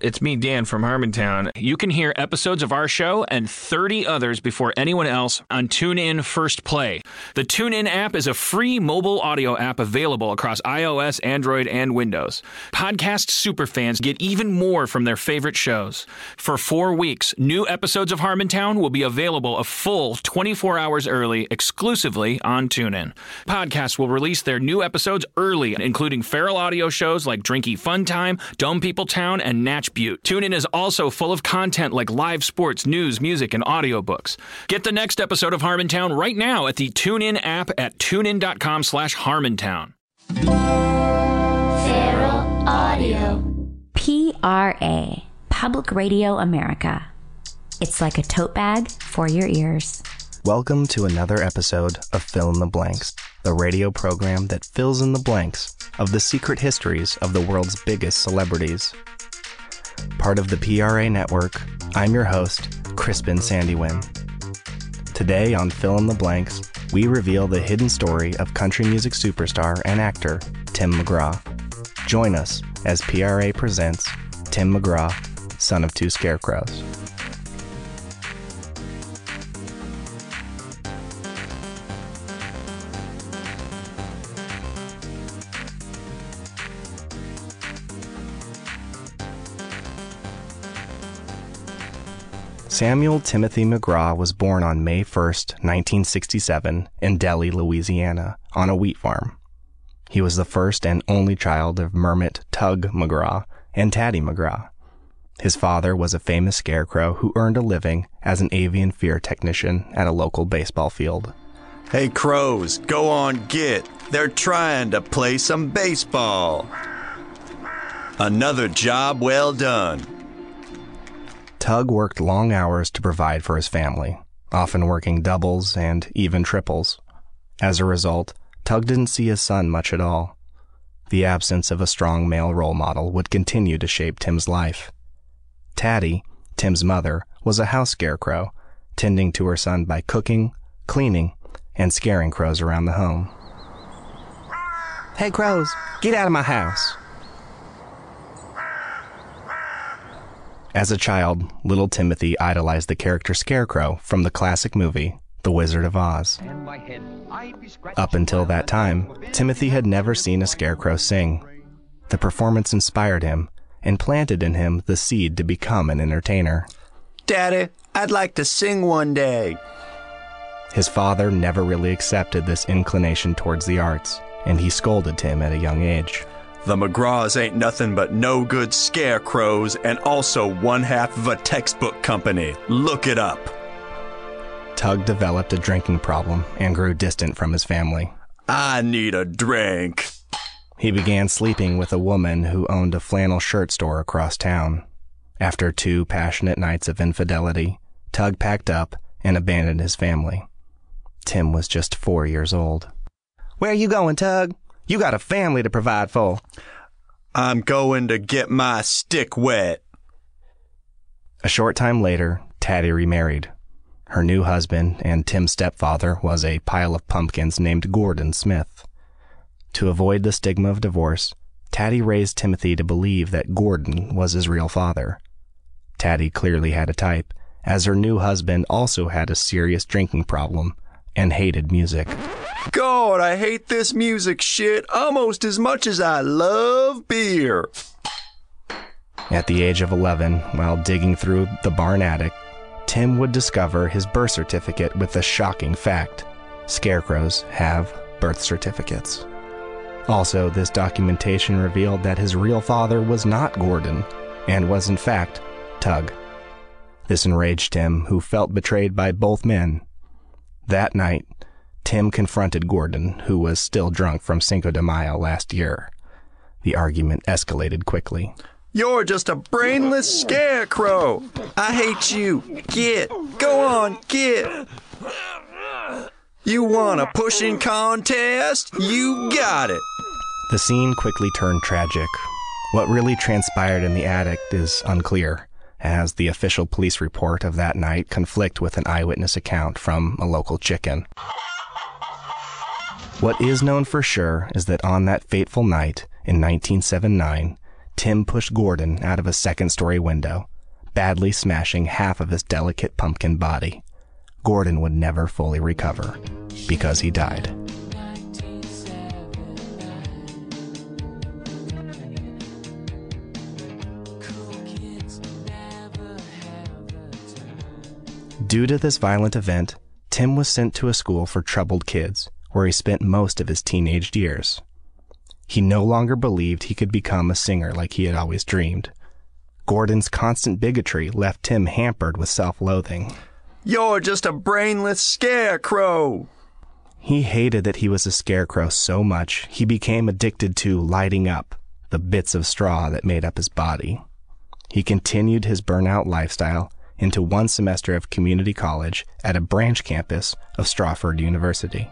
It's me, Dan from Harmontown. You can hear episodes of our show and 30 others before anyone else on TuneIn First Play. The TuneIn app is a free mobile audio app available across iOS, Android, and Windows. Podcast superfans get even more from their favorite shows. For four weeks, new episodes of Harmontown will be available a full 24 hours early exclusively on TuneIn. Podcasts will release their new episodes early, including feral audio shows like Drinky Fun Time, Dumb People Town, and Natch Beaut. TuneIn is also full of content like live sports, news, music, and audiobooks. Get the next episode of Harmontown right now at the TuneIn app at tunein.com slash Harmontown. Feral Audio. PRA, Public Radio America. It's like a tote bag for your ears. Welcome to another episode of Fill in the Blanks, the radio program that fills in the blanks of the secret histories of the world's biggest celebrities. Part of the PRA network, I'm your host, Crispin Sandywin. Today on Fill in the Blanks, we reveal the hidden story of country music superstar and actor Tim McGraw. Join us as PRA presents Tim McGraw, Son of Two Scarecrows. Samuel Timothy McGraw was born on May 1, 1967, in Delhi, Louisiana, on a wheat farm. He was the first and only child of Mermit Tug McGraw and Tatty McGraw. His father was a famous scarecrow who earned a living as an avian fear technician at a local baseball field. Hey, crows, go on, get. They're trying to play some baseball. Another job well done. Tug worked long hours to provide for his family, often working doubles and even triples. As a result, Tug didn't see his son much at all. The absence of a strong male role model would continue to shape Tim's life. Tatty, Tim's mother, was a house scarecrow, tending to her son by cooking, cleaning, and scaring crows around the home. Hey, crows, get out of my house. As a child, little Timothy idolized the character Scarecrow from the classic movie, The Wizard of Oz. Up until that time, Timothy had never seen a scarecrow sing. The performance inspired him and planted in him the seed to become an entertainer. Daddy, I'd like to sing one day. His father never really accepted this inclination towards the arts, and he scolded Tim at a young age. The McGraws ain't nothing but no good scarecrows and also one half of a textbook company. Look it up. Tug developed a drinking problem and grew distant from his family. I need a drink. He began sleeping with a woman who owned a flannel shirt store across town. After two passionate nights of infidelity, Tug packed up and abandoned his family. Tim was just four years old. Where are you going, Tug? You got a family to provide for. I'm going to get my stick wet. A short time later, Tatty remarried. Her new husband and Tim's stepfather was a pile of pumpkins named Gordon Smith. To avoid the stigma of divorce, Tatty raised Timothy to believe that Gordon was his real father. Tatty clearly had a type, as her new husband also had a serious drinking problem and hated music. God, I hate this music shit almost as much as I love beer. At the age of 11, while digging through the barn attic, Tim would discover his birth certificate with the shocking fact scarecrows have birth certificates. Also, this documentation revealed that his real father was not Gordon and was, in fact, Tug. This enraged Tim, who felt betrayed by both men. That night, Tim confronted Gordon, who was still drunk from Cinco de Mayo last year. The argument escalated quickly. You're just a brainless scarecrow. I hate you. Get. Go on, get. You want a pushing contest? You got it. The scene quickly turned tragic. What really transpired in the attic is unclear, as the official police report of that night conflict with an eyewitness account from a local chicken. What is known for sure is that on that fateful night in 1979, Tim pushed Gordon out of a second story window, badly smashing half of his delicate pumpkin body. Gordon would never fully recover because he died. Due to this violent event, Tim was sent to a school for troubled kids, where he spent most of his teenage years. He no longer believed he could become a singer like he had always dreamed. Gordon's constant bigotry left Tim hampered with self loathing. You're just a brainless scarecrow. He hated that he was a scarecrow so much he became addicted to lighting up the bits of straw that made up his body. He continued his burnout lifestyle into one semester of community college at a branch campus of Stratford University.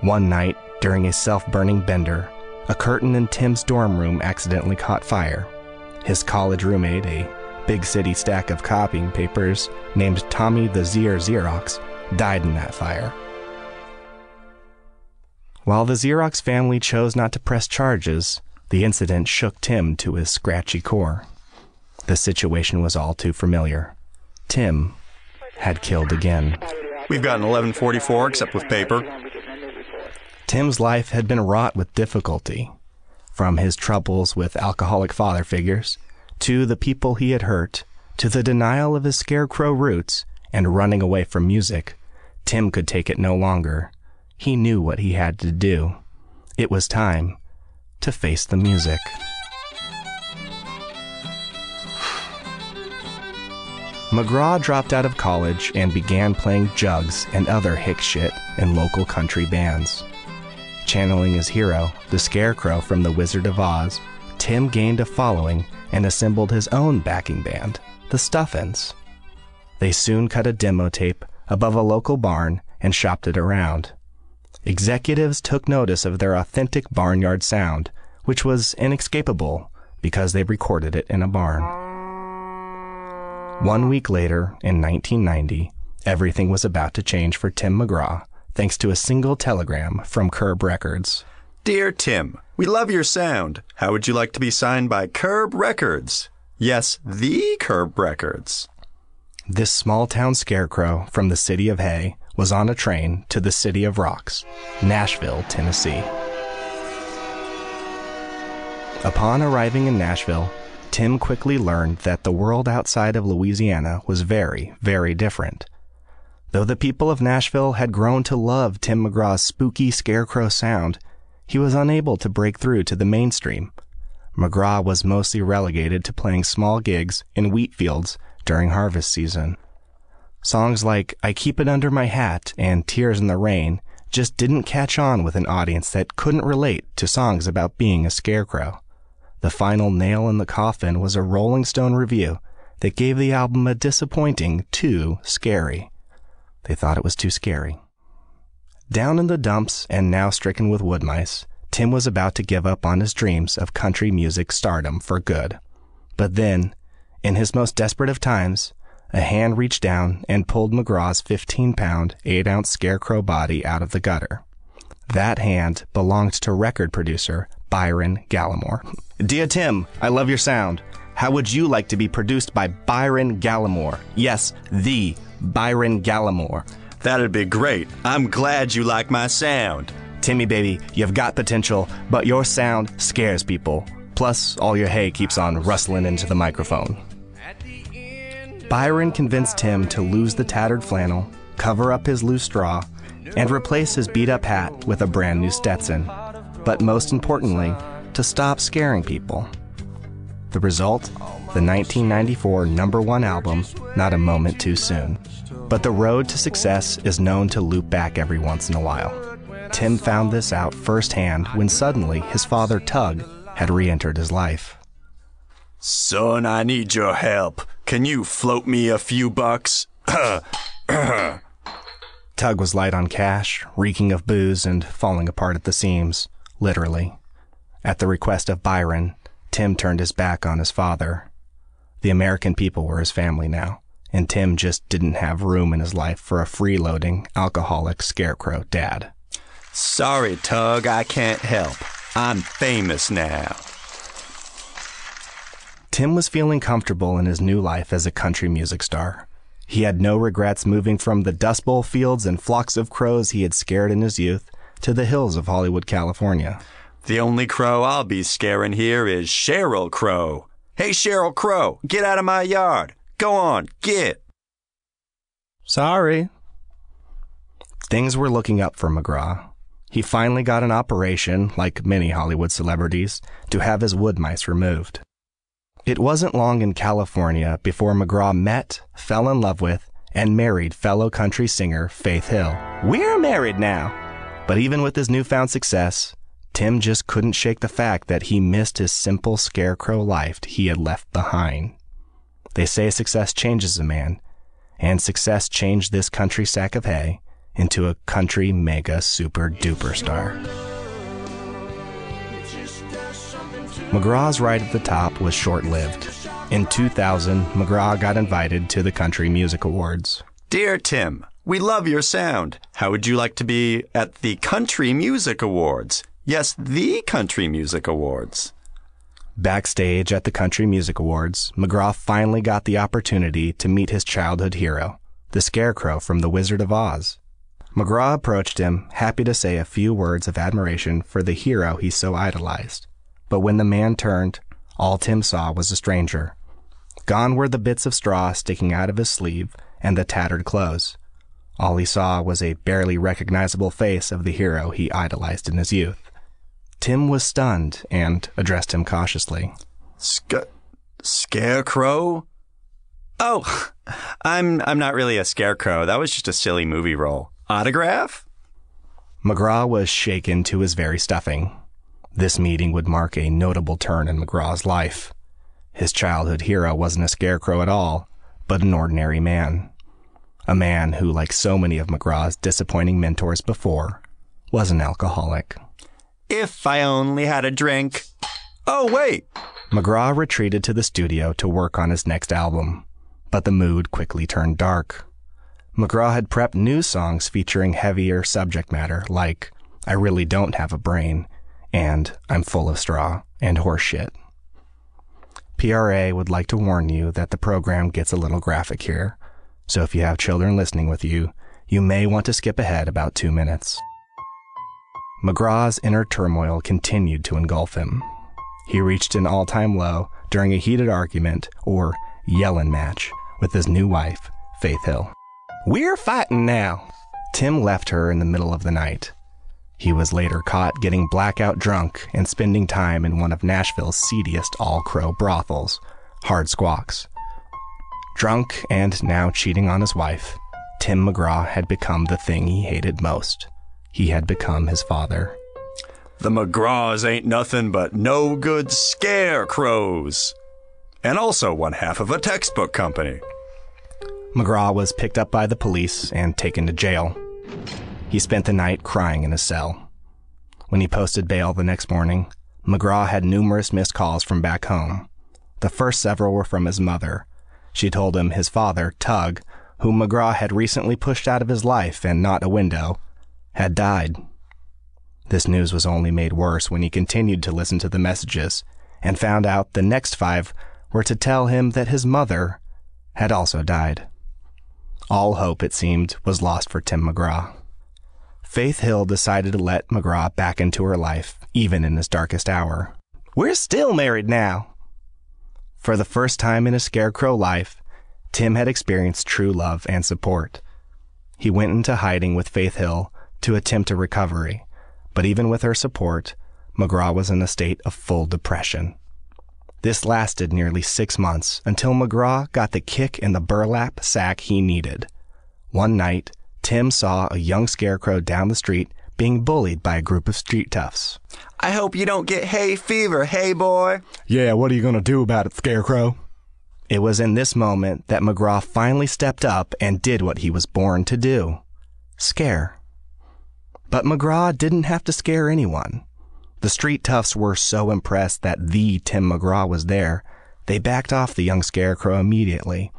One night, during a self burning bender, a curtain in Tim's dorm room accidentally caught fire. His college roommate, a big city stack of copying papers named Tommy the Zier Xerox, died in that fire. While the Xerox family chose not to press charges, the incident shook Tim to his scratchy core. The situation was all too familiar. Tim had killed again. We've got an 1144 except with paper. Tim's life had been wrought with difficulty. From his troubles with alcoholic father figures, to the people he had hurt, to the denial of his scarecrow roots, and running away from music, Tim could take it no longer. He knew what he had to do. It was time to face the music. McGraw dropped out of college and began playing jugs and other hick shit in local country bands. Channeling his hero, the Scarecrow from The Wizard of Oz, Tim gained a following and assembled his own backing band, the Stuffins. They soon cut a demo tape above a local barn and shopped it around. Executives took notice of their authentic barnyard sound, which was inescapable because they recorded it in a barn. One week later, in 1990, everything was about to change for Tim McGraw thanks to a single telegram from Curb Records. Dear Tim, we love your sound. How would you like to be signed by Curb Records? Yes, the Curb Records. This small town scarecrow from the city of Hay was on a train to the city of rocks, Nashville, Tennessee. Upon arriving in Nashville, Tim quickly learned that the world outside of Louisiana was very, very different. Though the people of Nashville had grown to love Tim McGraw's spooky scarecrow sound, he was unable to break through to the mainstream. McGraw was mostly relegated to playing small gigs in wheat fields during harvest season. Songs like I Keep It Under My Hat and Tears in the Rain just didn't catch on with an audience that couldn't relate to songs about being a scarecrow. The final nail in the coffin was a Rolling Stone review that gave the album a disappointing too scary. They thought it was too scary. Down in the dumps and now stricken with wood mice, Tim was about to give up on his dreams of country music stardom for good. But then, in his most desperate of times, a hand reached down and pulled McGraw's 15 pound, 8 ounce scarecrow body out of the gutter. That hand belonged to record producer Byron Gallimore. Dear Tim, I love your sound. How would you like to be produced by Byron Gallimore? Yes, the Byron Gallimore. That'd be great. I'm glad you like my sound. Timmy baby, you've got potential, but your sound scares people. Plus, all your hay keeps on rustling into the microphone. Byron convinced Tim to lose the tattered flannel, cover up his loose straw, and replace his beat up hat with a brand new Stetson. But most importantly, to stop scaring people. The result? The 1994 number one album, Not a Moment Too Soon. But the road to success is known to loop back every once in a while. Tim found this out firsthand when suddenly his father, Tug, had re entered his life. Son, I need your help. Can you float me a few bucks? Tug was light on cash, reeking of booze, and falling apart at the seams, literally. At the request of Byron, Tim turned his back on his father. The American people were his family now, and Tim just didn't have room in his life for a freeloading, alcoholic scarecrow dad. Sorry, Tug, I can't help. I'm famous now. Tim was feeling comfortable in his new life as a country music star. He had no regrets moving from the Dust Bowl fields and flocks of crows he had scared in his youth to the hills of Hollywood, California. The only crow I'll be scaring here is Sheryl Crow. Hey, Sheryl Crow, get out of my yard. Go on, get. Sorry. Things were looking up for McGraw. He finally got an operation, like many Hollywood celebrities, to have his wood mice removed. It wasn't long in California before McGraw met, fell in love with, and married fellow country singer Faith Hill. We're married now. But even with his newfound success, Tim just couldn't shake the fact that he missed his simple scarecrow life he had left behind. They say success changes a man, and success changed this country sack of hay into a country mega super duper star. McGraw's ride at the top was short lived. In 2000, McGraw got invited to the Country Music Awards. Dear Tim, we love your sound. How would you like to be at the Country Music Awards? Yes, the Country Music Awards. Backstage at the Country Music Awards, McGraw finally got the opportunity to meet his childhood hero, the Scarecrow from The Wizard of Oz. McGraw approached him, happy to say a few words of admiration for the hero he so idolized. But when the man turned, all Tim saw was a stranger. Gone were the bits of straw sticking out of his sleeve and the tattered clothes. All he saw was a barely recognizable face of the hero he idolized in his youth. Tim was stunned and addressed him cautiously. Sc- scarecrow? Oh, I'm I'm not really a scarecrow. That was just a silly movie role. Autograph? McGraw was shaken to his very stuffing. This meeting would mark a notable turn in McGraw's life. His childhood hero wasn't a scarecrow at all, but an ordinary man. A man who, like so many of McGraw's disappointing mentors before, was an alcoholic. If I only had a drink. Oh, wait. McGraw retreated to the studio to work on his next album, but the mood quickly turned dark. McGraw had prepped new songs featuring heavier subject matter like I Really Don't Have a Brain and I'm Full of Straw and Horseshit. PRA would like to warn you that the program gets a little graphic here, so if you have children listening with you, you may want to skip ahead about two minutes. McGraw's inner turmoil continued to engulf him. He reached an all time low during a heated argument or yellin' match with his new wife, Faith Hill. We're fighting now. Tim left her in the middle of the night. He was later caught getting blackout drunk and spending time in one of Nashville's seediest all crow brothels, Hard Squawks. Drunk and now cheating on his wife, Tim McGraw had become the thing he hated most. He had become his father. The McGraws ain't nothing but no good scarecrows. And also one half of a textbook company. McGraw was picked up by the police and taken to jail. He spent the night crying in his cell. When he posted bail the next morning, McGraw had numerous missed calls from back home. The first several were from his mother. She told him his father, Tug, whom McGraw had recently pushed out of his life and not a window, had died. This news was only made worse when he continued to listen to the messages and found out the next five were to tell him that his mother had also died. All hope, it seemed, was lost for Tim McGraw. Faith Hill decided to let McGraw back into her life, even in his darkest hour. We're still married now. For the first time in his scarecrow life, Tim had experienced true love and support. He went into hiding with Faith Hill to attempt a recovery, but even with her support, McGraw was in a state of full depression. This lasted nearly six months until McGraw got the kick in the burlap sack he needed. One night, Tim saw a young scarecrow down the street being bullied by a group of street toughs. I hope you don't get hay fever, hey boy. Yeah, what are you going to do about it, Scarecrow? It was in this moment that McGraw finally stepped up and did what he was born to do scare. But McGraw didn't have to scare anyone. The street toughs were so impressed that the Tim McGraw was there, they backed off the young scarecrow immediately.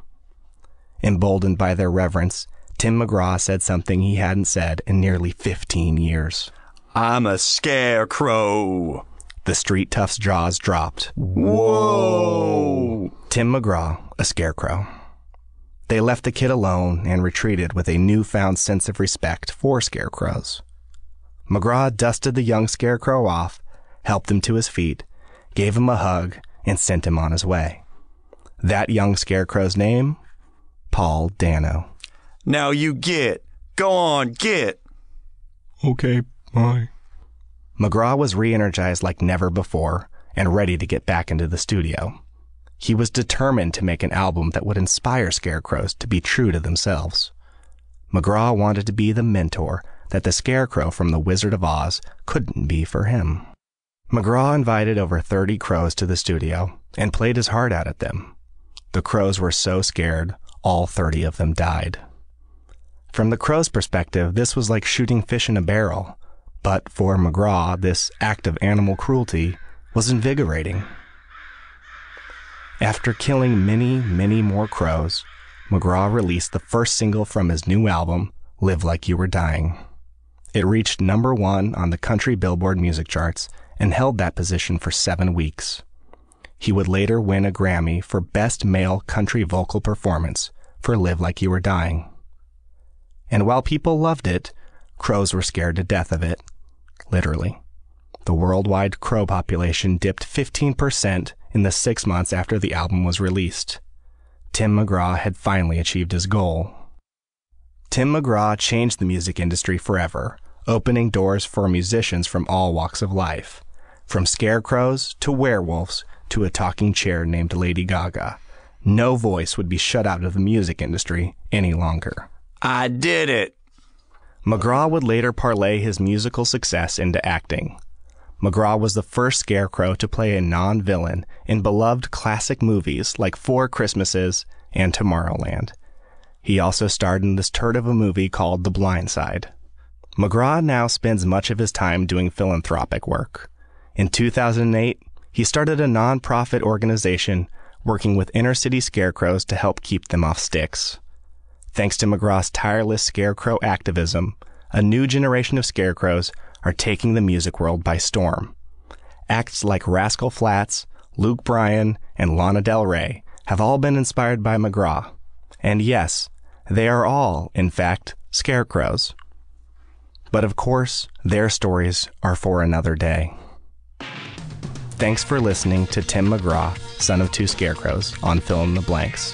Emboldened by their reverence, Tim McGraw said something he hadn't said in nearly 15 years. I'm a scarecrow. The street tough's jaws dropped. Whoa! Tim McGraw, a scarecrow. They left the kid alone and retreated with a newfound sense of respect for scarecrows. McGraw dusted the young scarecrow off, helped him to his feet, gave him a hug, and sent him on his way. That young scarecrow's name? Paul Dano. Now you get. Go on, get. Okay, bye. McGraw was re energized like never before and ready to get back into the studio. He was determined to make an album that would inspire scarecrows to be true to themselves. McGraw wanted to be the mentor that the scarecrow from The Wizard of Oz couldn't be for him. McGraw invited over 30 crows to the studio and played his heart out at them. The crows were so scared, all 30 of them died. From the crow's perspective, this was like shooting fish in a barrel, but for McGraw, this act of animal cruelty was invigorating. After killing many, many more crows, McGraw released the first single from his new album, Live Like You Were Dying. It reached number one on the country Billboard music charts and held that position for seven weeks. He would later win a Grammy for Best Male Country Vocal Performance for Live Like You Were Dying. And while people loved it, crows were scared to death of it. Literally. The worldwide crow population dipped 15% in the six months after the album was released. Tim McGraw had finally achieved his goal. Tim McGraw changed the music industry forever, opening doors for musicians from all walks of life, from scarecrows to werewolves to a talking chair named Lady Gaga. No voice would be shut out of the music industry any longer. I did it. McGraw would later parlay his musical success into acting. McGraw was the first scarecrow to play a non villain in beloved classic movies like Four Christmases and Tomorrowland. He also starred in this turd of a movie called The Blind Side. McGraw now spends much of his time doing philanthropic work. In 2008, he started a nonprofit organization working with inner city scarecrows to help keep them off sticks. Thanks to McGraw's tireless scarecrow activism, a new generation of scarecrows are taking the music world by storm. Acts like Rascal Flatts, Luke Bryan, and Lana Del Rey have all been inspired by McGraw. And yes, they are all, in fact, scarecrows. But of course, their stories are for another day. Thanks for listening to Tim McGraw, son of two scarecrows, on Fill in the Blanks.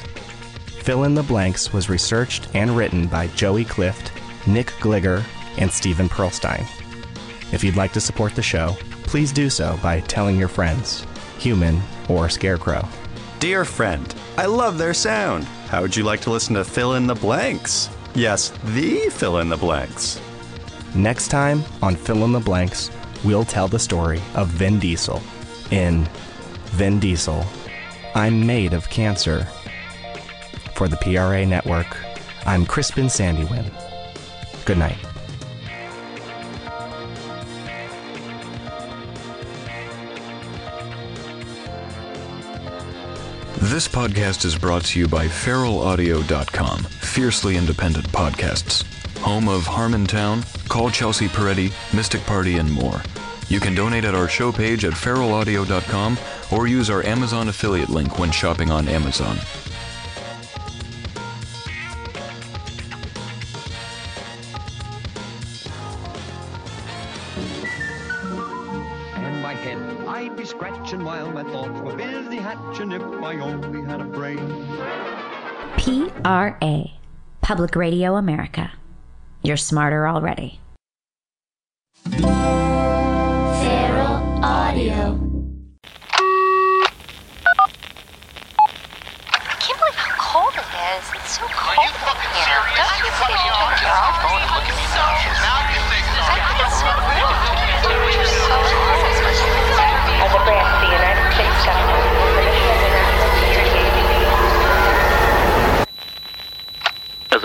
Fill in the Blanks was researched and written by Joey Clift, Nick Gligger, and Stephen Perlstein. If you'd like to support the show, please do so by telling your friends, human or scarecrow. Dear friend, I love their sound. How would you like to listen to Fill in the Blanks? Yes, the Fill in the Blanks. Next time on Fill in the Blanks, we'll tell the story of Vin Diesel in Vin Diesel, I'm Made of Cancer. For the PRA Network, I'm Crispin Sandywin. Good night. This podcast is brought to you by feralaudio.com, fiercely independent podcasts. Home of Harmontown, Call Chelsea Peretti, Mystic Party, and more. You can donate at our show page at feralaudio.com or use our Amazon affiliate link when shopping on Amazon. PRA, Public Radio America. You're smarter already. Feral Audio. I can't believe how cold it is. It's so cold in here. Don't you think you should turn your own phone and look at me now? I think it's so cold. You're so As a branch of the United States government, As a